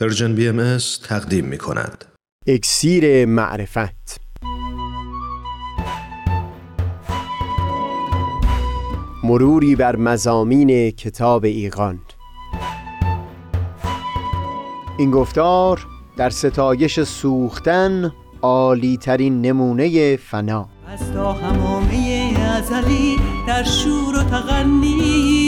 Persian BM تقدیم می کند. اکسیر معرفت. مروری بر مضامین کتاب ایقان این گفتار در ستایش سوختن عالی ترین نمونه فنا. از تا حمامه ازلی در شور و تغنی‌ست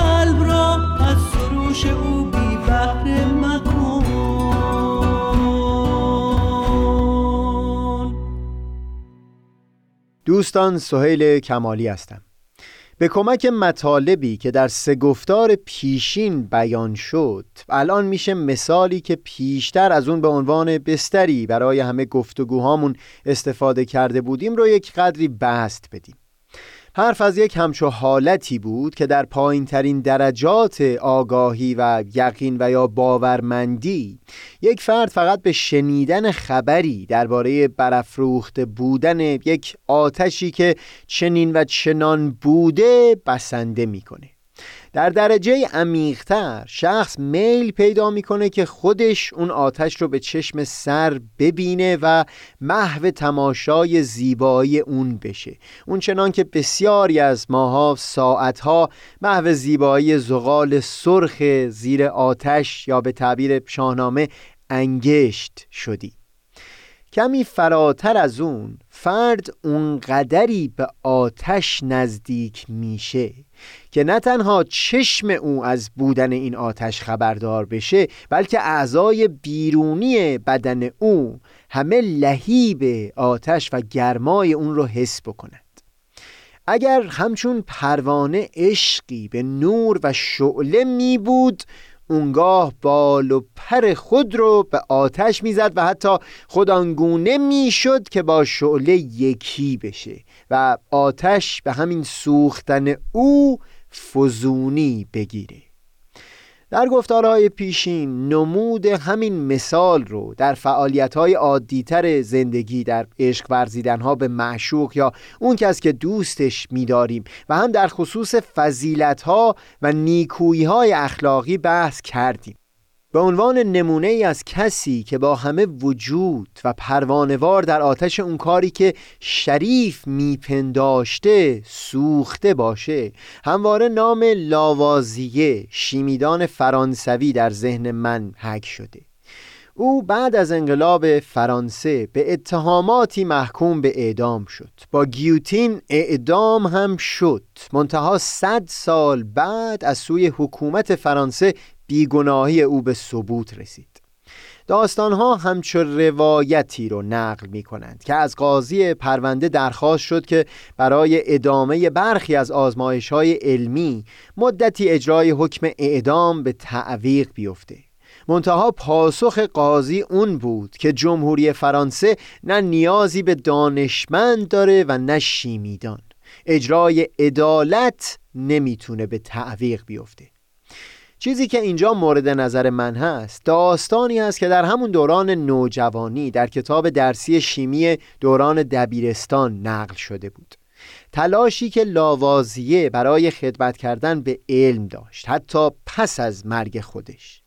دوستان سهیل کمالی هستم. به کمک مطالبی که در سه گفتار پیشین بیان شد الان میشه مثالی که پیشتر از اون به عنوان بستری برای همه گفتگوهامون استفاده کرده بودیم رو یک قدری بست بدیم. حرف از یک همچو حالتی بود که در پایین ترین درجات آگاهی و یقین و یا باورمندی یک فرد فقط به شنیدن خبری درباره برافروخته بودن یک آتشی که چنین و چنان بوده بسنده می‌کنه. در درجه عمیقتر شخص میل پیدا می‌کنه که خودش اون آتش رو به چشم سر ببینه و محو تماشای زیبایی اون بشه. اون چنان که بسیاری از ماها ساعتها محو زیبایی زغال سرخ زیر آتش یا به تعبیر شاهنامه انگشت شدی. کمی فراتر از اون فرد اونقدری به آتش نزدیک میشه. که نه تنها چشم او از بودن این آتش خبردار بشه بلکه اعضای بیرونی بدن او همه لهیب آتش و گرمای اون رو حس بکنند اگر همچون پروانه عشقی به نور و شعله می بود اونگاه بال و پر خود رو به آتش می‌زد و حتی خود آنگونه می‌شد که با شعله یکی بشه و آتش به همین سوختن او فزونی بگیره. در گفتارهای پیشین نمود همین مثال رو در فعالیتهای عادیتر زندگی در عشق ورزیدنها به معشوق یا اون کس که دوستش میداریم و هم در خصوص فضیلتها و نیکوییهای اخلاقی بحث کردیم. به عنوان نمونه ای از کسی که با همه وجود و پروانوار در آتش اون کاری که شریف میپنداشته سوخته باشه. همواره نام لاوازیه شیمیدان فرانسوی در ذهن من حک شده. او بعد از انقلاب فرانسه به اتهاماتی محکوم به اعدام شد. با گیوتین اعدام هم شد. منتها صد سال بعد از سوی حکومت فرانسه بیگناهی او به ثبوت رسید. داستانها همچو روایتی رو نقل می کنند که از قاضی پرونده درخواست شد که برای ادامه برخی از آزمایش های علمی مدتی اجرای حکم اعدام به تعویق بیفته. منتها پاسخ قاضی اون بود که جمهوری فرانسه نه نیازی به دانشمند داره و نه شیمیدان. اجرای عدالت نمی‌تونه به تعویق بیفته. چیزی که اینجا مورد نظر من هست داستانی است که در همون دوران نوجوانی در کتاب درسی شیمی دوران دبیرستان نقل شده بود. تلاشی که لاوازیه برای خدمت کردن به علم داشت حتی پس از مرگ خودش.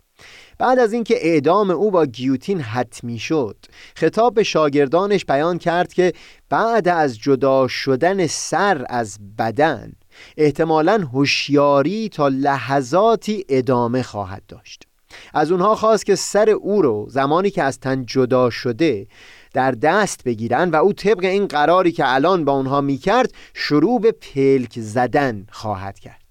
بعد از اینکه اعدام او با گیوتین حتمی شد خطاب به شاگردانش بیان کرد که بعد از جدا شدن سر از بدن احتمالا هوشیاری تا لحظاتی ادامه خواهد داشت. از اونها خواست که سر او رو زمانی که از تن جدا شده در دست بگیرن و او طبق این قراری که الان با اونها می‌کرد شروع به پلک زدن خواهد کرد.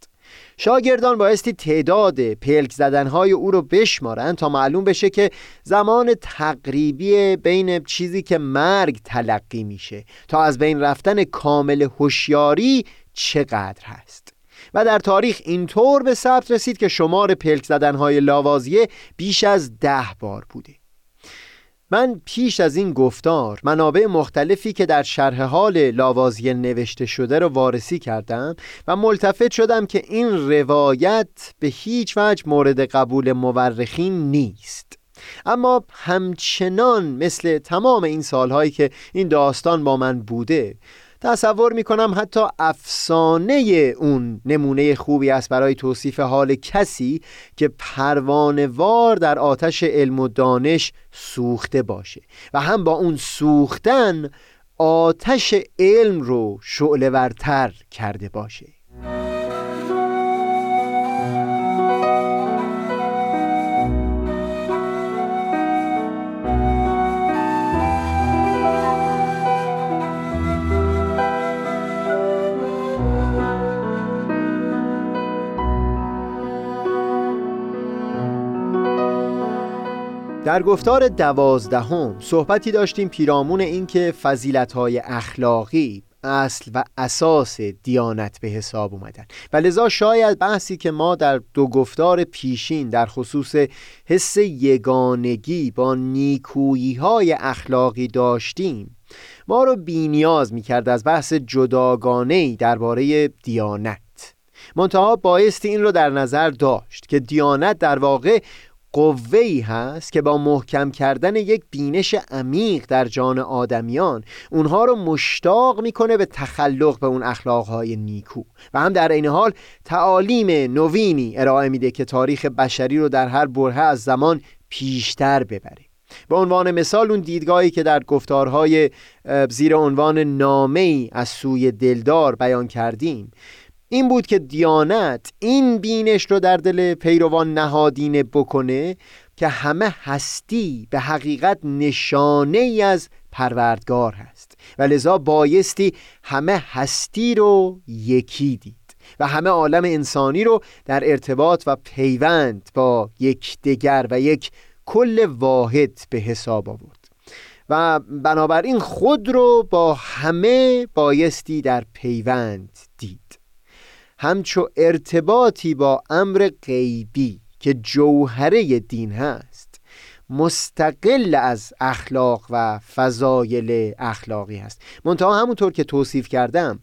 شاگردان بایستی تعداد پلک زدنهای او رو بشمارن تا معلوم بشه که زمان تقریبی بین چیزی که مرگ تلقی میشه تا از بین رفتن کامل هوشیاری چقدر هست. و در تاریخ اینطور به ثبت رسید که شمار پلک زدنهای لاوازیه بیش از ده بار بوده. من پیش از این گفتار منابع مختلفی که در شرح حال لاوازیه نوشته شده رو وارسی کردم و ملتفت شدم که این روایت به هیچ وجه مورد قبول مورخین نیست. اما همچنان مثل تمام این سالهایی که این داستان با من بوده تصور می‌کنم حتی افسانه اون نمونه خوبی است برای توصیف حال کسی که پروانوار در آتش علم و دانش سوخته باشه و هم با اون سوختن آتش علم رو شعله کرده باشه. در گفتار دوازدهم صحبتی داشتیم پیرامون اینکه فضیلت‌های اخلاقی اصل و اساس دیانت به حساب اومدن. و لذا شاید بحثی که ما در دو گفتار پیشین در خصوص حس یگانگی با نیکویی های اخلاقی داشتیم ما رو بینیاز می‌کرد از بحث جداگانه درباره دیانت. منتها بایستی این رو در نظر داشت که دیانت در واقع قوهی هست که با محکم کردن یک بینش عمیق در جان آدمیان اونها رو مشتاق می‌کنه به تخلق به اون اخلاقهای نیکو. و هم در این حال تعالیم نوینی ارائه میده که تاریخ بشری رو در هر برهه از زمان پیشتر ببره به عنوان مثال اون دیدگاهی که در گفتارهای زیر عنوان نامه از سوی دلدار بیان کردیم این بود که دیانت این بینش رو در دل پیروان نهادینه بکنه که همه هستی به حقیقت نشانه ای از پروردگار هست. و لذا بایستی همه هستی رو یکی دید و همه عالم انسانی رو در ارتباط و پیوند با یکدیگر و یک کل واحد به حساب آورد. و بنابراین خود رو با همه بایستی در پیوند دید. همچو ارتباطی با امر غیبی که جوهره دین هست مستقل از اخلاق و فضایل اخلاقی هست. منتها همونطور که توصیف کردم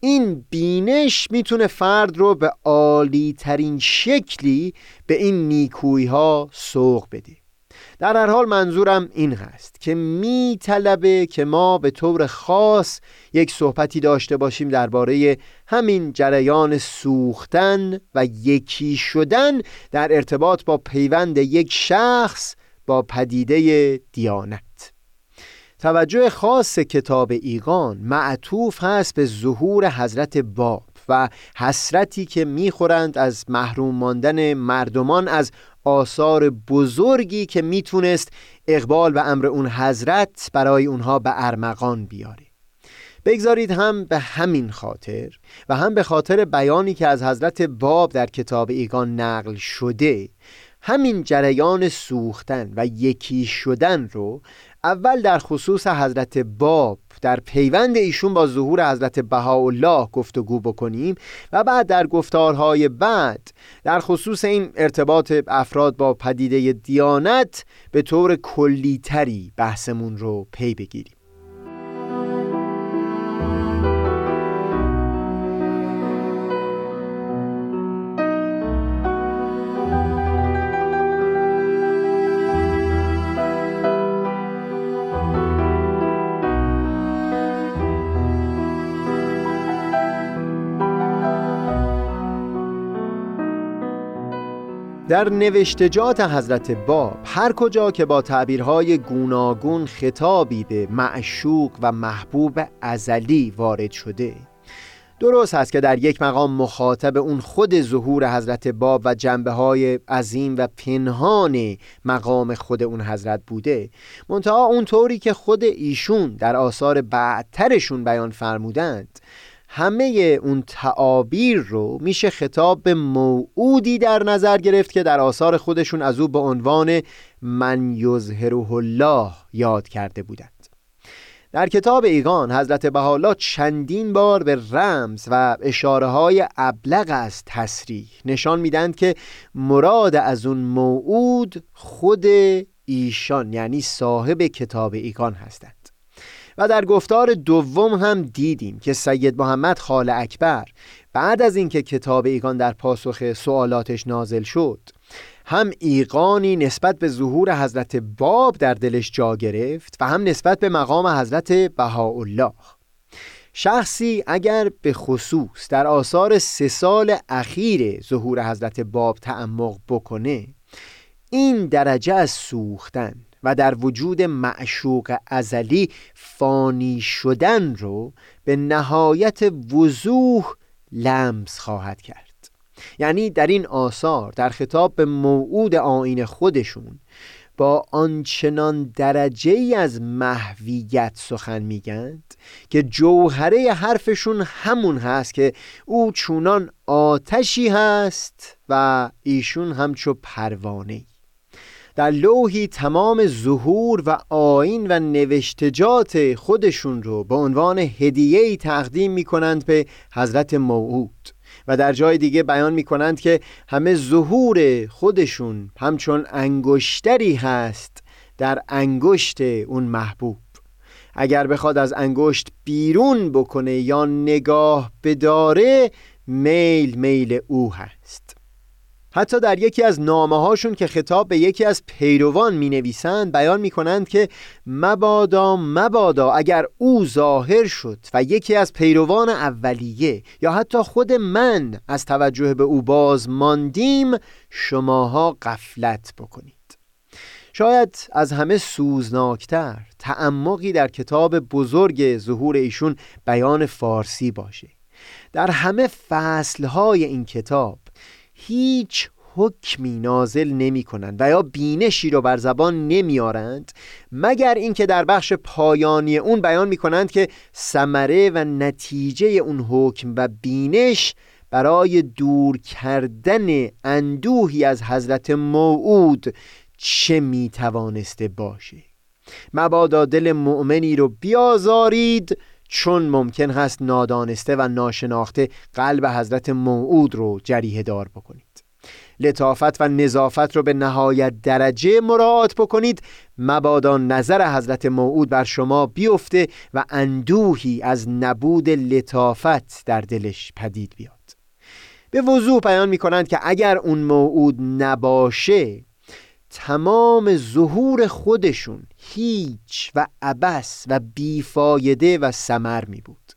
این بینش می‌تونه فرد رو به عالی ترین شکلی به این نیکویی ها سوق بده. در هر حال منظورم این هست که می طلبه که ما به طور خاص یک صحبتی داشته باشیم درباره همین جریان سوختن و یکی شدن در ارتباط با پیوند یک شخص با پدیده دیانت. توجه خاص کتاب ایقان معطوف هست به ظهور حضرت باب و حسرتی که می‌خورند از محروم ماندن مردمان از آثار بزرگی که می‌تونست اقبال و امر اون حضرت برای اونها به ارمغان بیاره. بگذارید هم به همین خاطر و هم به خاطر بیانی که از حضرت باب در کتاب ایگان نقل شده همین جریان سوختن و یکی شدن رو اول در خصوص حضرت باب در پیوند ایشون با ظهور حضرت بهاءالله گفتگو بکنیم و بعد در گفتارهای بعد در خصوص این ارتباط افراد با پدیده دیانت به طور کلیتری بحثمون رو پی بگیریم. در نوشتجات حضرت باب هر کجا که با تعبیرهای گوناگون خطابی به معشوق و محبوب ازلی وارد شده. درست هست که در یک مقام مخاطب اون خود ظهور حضرت باب و جنبه های عظیم و پنهان مقام خود اون حضرت بوده. منتها اون طوری که خود ایشون در آثار بعدترشون بیان فرمودند همه اون تعابیر رو میشه خطاب به موعودی در نظر گرفت که در آثار خودشون از او به عنوان من یظهره الله یاد کرده بودند. در کتاب ایگان حضرت بحالا چندین بار به رمز و اشاره های ابلغ از تصریح نشان میدند که مراد از اون موعود خود ایشان یعنی صاحب کتاب ایگان هستند. و در گفتار دوم هم دیدیم که سید محمد خال اکبر بعد از اینکه کتاب ایگان در پاسخ سوالاتش نازل شد هم ایقانی نسبت به ظهور حضرت باب در دلش جا گرفت و هم نسبت به مقام حضرت بهاءالله. شخصی اگر به خصوص در آثار سه سال اخیر ظهور حضرت باب تعمق بکنه این درجه از سوختن و در وجود معشوق ازلی فانی شدن رو به نهایت وضوح لمس خواهد کرد. یعنی در این آثار در خطاب به موعود آین خودشون با آنچنان درجه ای از محویت سخن میگند که جوهره حرفشون همون هست که او چونان آتشی هست و ایشون همچو پروانه در لوحی تمام ظهور و آین و نوشتجات خودشون رو به عنوان هدیه‌ای تقدیم می کنند به حضرت موعود. و در جای دیگه بیان می کنند که همه ظهور خودشون همچون انگشتری هست در انگشت اون محبوب. اگر بخواد از انگشت بیرون بکنه یا نگاه بداره میل میل او هست. حتی در یکی از نامه هاشون که خطاب به یکی از پیروان می نویسند بیان می کنند که مبادا مبادا اگر او ظاهر شد و یکی از پیروان اولیه یا حتی خود من از توجه به او باز ماندیم شماها قفلت بکنید. شاید از همه سوزناکتر تعمقی در کتاب بزرگ ظهور ایشون بیان فارسی باشه. در همه فصلهای این کتاب هیچ حکمی نازل نمی کنند و یا بینشی رو بر زبان نمیارند مگر اینکه در بخش پایانی اون بیان می کنند که ثمره و نتیجه اون حکم و بینش برای دور کردن اندوهی از حضرت موعود چه می توانسته باشه؟ مبادا دل مؤمنی رو بیازارید چون ممکن هست نادانسته و ناشناخته قلب حضرت موعود رو جریه دار بکنید. لطافت و نظافت رو به نهایت درجه مراعات بکنید. مبادا نظر حضرت موعود بر شما بیفته و اندوهی از نبود لطافت در دلش پدید بیاد. به وضوح بیان می کنند که اگر اون موعود نباشه تمام ظهور خودشون هیچ و عبس و بیفایده و سمر می بود.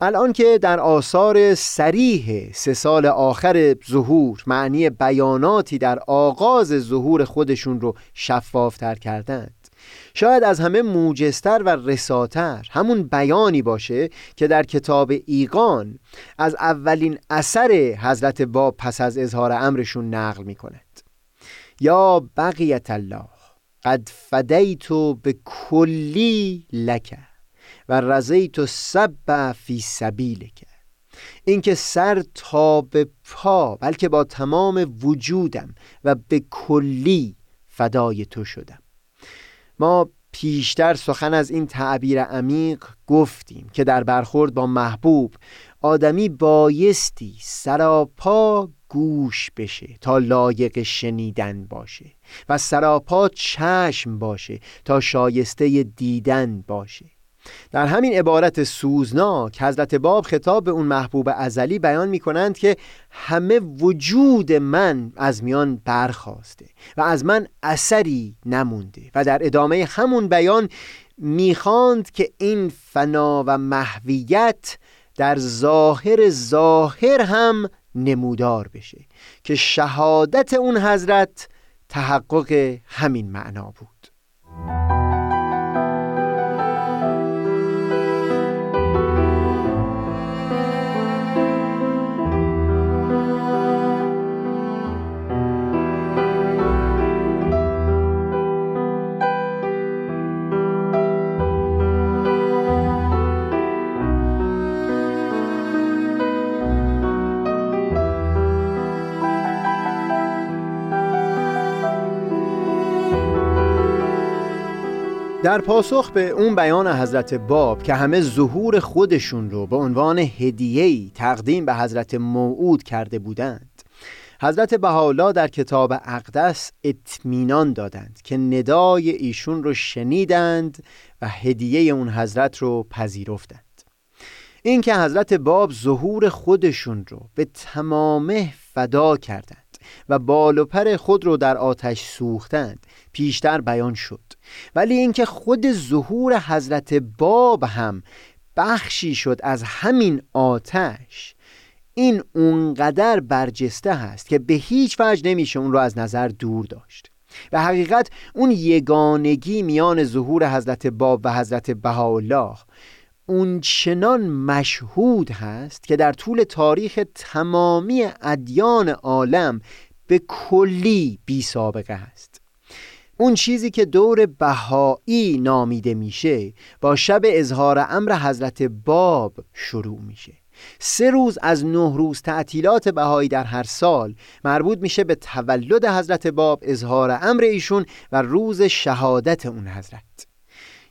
الان که در آثار سریح سه سال آخر ظهور معنی بیاناتی در آغاز ظهور خودشون رو شفافتر کردند. شاید از همه موجستر و رساتر همون بیانی باشه که در کتاب ایقان از اولین اثر حضرت باب پس از اظهار امرشون نقل می کند یا بقیت الله قد فدیتو به کلی لکه و رضیت سب فی سبیلک. اینکه سر تا به پا بلکه با تمام وجودم و به کلی فدای تو شدم. ما پیشتر سخن از این تعبیر عمیق گفتیم که در برخورد با محبوب آدمی بایستی سراپا گوش بشه تا لایق شنیدن باشه و سراپا چشم باشه تا شایسته دیدن باشه. در همین عبارت سوزناک حضرت باب خطاب به اون محبوب ازلی بیان می کنند که همه وجود من از میان برخواسته و از من اثری نمونده و در ادامه همون بیان می‌خواند که این فنا و محویت در ظاهر ظاهر هم نمودار بشه که شهادت اون حضرت تحقق همین معنا بود. در پاسخ به اون بیان حضرت باب که همه ظهور خودشون رو به عنوان هدیه‌ای تقدیم به حضرت موعود کرده بودند حضرت بهاءالله در کتاب اقدس اطمینان دادند که ندای ایشون رو شنیدند و هدیه اون حضرت رو پذیرفتند. این که حضرت باب ظهور خودشون رو به تمامه فدا کردند. و بال و پر خود رو در آتش سوختند. پیشتر بیان شد. ولی اینکه خود ظهور حضرت باب هم بخشی شد از همین آتش این اونقدر برجسته هست که به هیچ وجه نمیشه اون رو از نظر دور داشت. و حقیقت اون یگانگی میان ظهور حضرت باب و حضرت بهاءالله اون چنان مشهود هست که در طول تاریخ تمامی ادیان عالم به کلی بی سابقه هست. اون چیزی که دور بهایی نامیده میشه با شب اظهار امر حضرت باب شروع میشه. سه روز از نه روز تعطیلات بهایی در هر سال مربوط میشه به تولد حضرت باب اظهار امر ایشون و روز شهادت اون حضرت.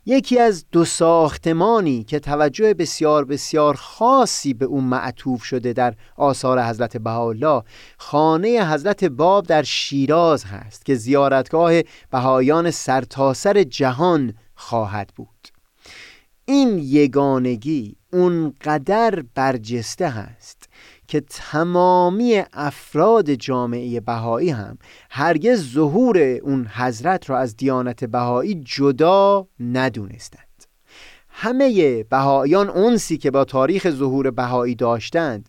یکی از دو ساختمانی که توجه بسیار بسیار خاصی به اون معطوف شده در آثار حضرت بهاءالله خانه حضرت باب در شیراز هست که زیارتگاه بهایان سرتاسر جهان خواهد بود. این یگانگی اونقدر برجسته هست که تمامی افراد جامعه بهایی هم هرگز ظهور اون حضرت را از دیانت بهایی جدا ندونستند. همه بهاییان اونسی که با تاریخ ظهور بهایی داشتند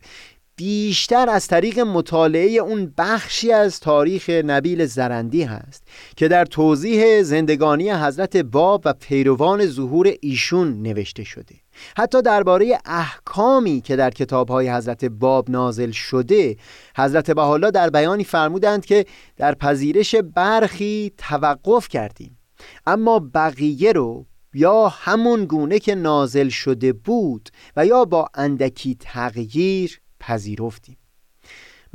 بیشتر از طریق مطالعه اون بخشی از تاریخ نبیل زرندی هست که در توضیح زندگانی حضرت باب و پیروان ظهور ایشون نوشته شده. حتی درباره احکامی که در کتابهای حضرت باب نازل شده حضرت بحالا در بیانی فرمودند که در پذیرش برخی توقف کردیم. اما بقیه رو یا همون گونه که نازل شده بود و یا با اندکی تغییر پذیرفتیم.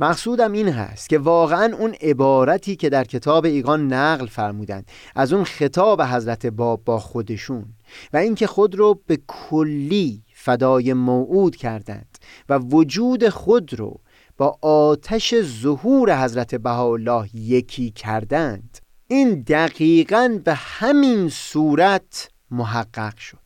مقصودم این هست که واقعا اون عبارتی که در کتاب ایقان نقل فرمودند از اون خطاب حضرت باب با خودشون و اینکه خود رو به کلی فدای موعود کردند و وجود خود رو با آتش ظهور حضرت بهاءالله یکی کردند این دقیقا به همین صورت محقق شد.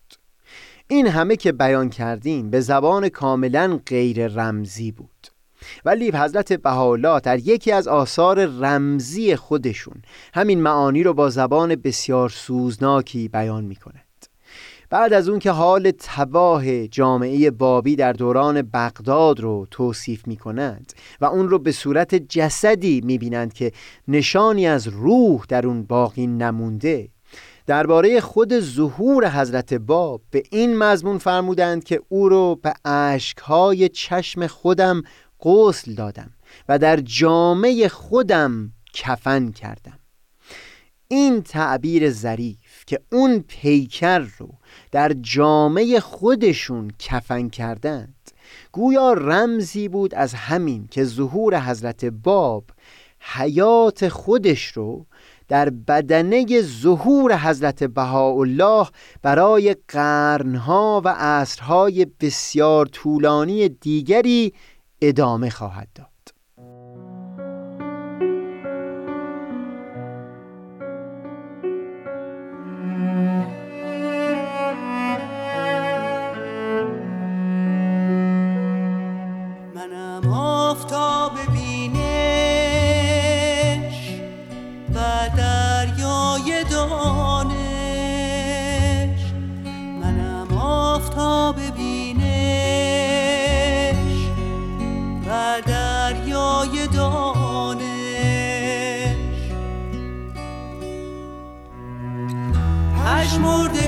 این همه که بیان کردیم به زبان کاملا غیر رمزی بود. ولی حضرت بهاءالله در یکی از آثار رمزی خودشون همین معانی رو با زبان بسیار سوزناکی بیان می کند بعد از اون که حال تباه جامعه بابی در دوران بغداد رو توصیف می کنند و اون رو به صورت جسدی می بینند که نشانی از روح در اون باقی نمونده درباره خود ظهور حضرت باب به این مضمون فرمودند که او رو به اشکهای چشم خودم غسل دادم و در جامعه خودم کفن کردم. این تعبیر ظریف که اون پیکر رو در جامعه خودشون کفن کردند گویا رمزی بود از همین که ظهور حضرت باب حیات خودش رو در بدنه ظهور حضرت بهاءالله برای قرنها و عصرهای بسیار طولانی دیگری ادامه خواهد داد. مردگان را